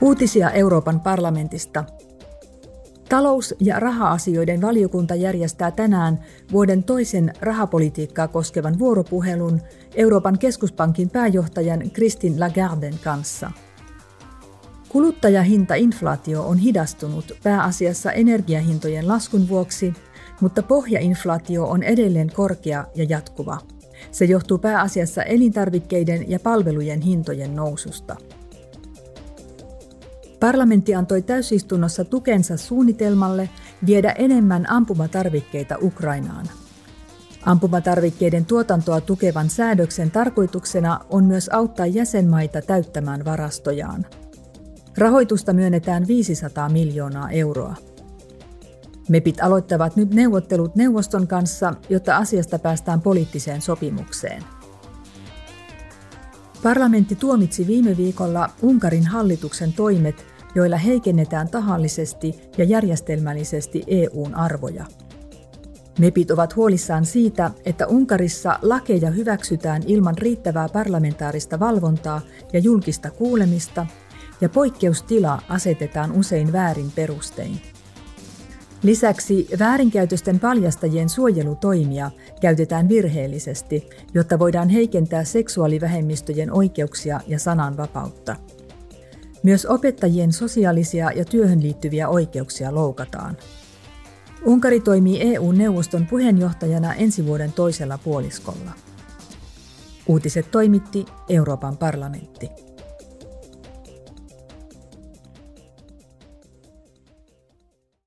Uutisia Euroopan parlamentista. Talous- ja raha-asioiden valiokunta järjestää tänään vuoden toisen rahapolitiikkaa koskevan vuoropuhelun Euroopan keskuspankin pääjohtajan Christine Lagarden kanssa. Kuluttajahintainflaatio on hidastunut pääasiassa energiahintojen laskun vuoksi, mutta pohjainflaatio on edelleen korkea ja jatkuva. Se johtuu pääasiassa elintarvikkeiden ja palvelujen hintojen noususta. Parlamentti antoi täysistunnossa tukensa suunnitelmalle viedä enemmän ampumatarvikkeita Ukrainaan. Ampumatarvikkeiden tuotantoa tukevan säädöksen tarkoituksena on myös auttaa jäsenmaita täyttämään varastojaan. Rahoitusta myönnetään 500 miljoonaa euroa. MEPit aloittavat nyt neuvottelut neuvoston kanssa, jotta asiasta päästään poliittiseen sopimukseen. Parlamentti tuomitsi viime viikolla Unkarin hallituksen toimet, joilla heikennetään tahallisesti ja järjestelmällisesti EUn arvoja. MEPit ovat huolissaan siitä, että Unkarissa lakeja hyväksytään ilman riittävää parlamentaarista valvontaa ja julkista kuulemista, ja poikkeustila asetetaan usein väärin perustein. Lisäksi väärinkäytösten paljastajien suojelutoimia käytetään virheellisesti, jotta voidaan heikentää seksuaalivähemmistöjen oikeuksia ja sananvapautta. Myös opettajien sosiaalisia ja työhön liittyviä oikeuksia loukataan. Unkari toimii EU-neuvoston puheenjohtajana ensi vuoden toisella puoliskolla. Uutiset toimitti Euroopan parlamentti.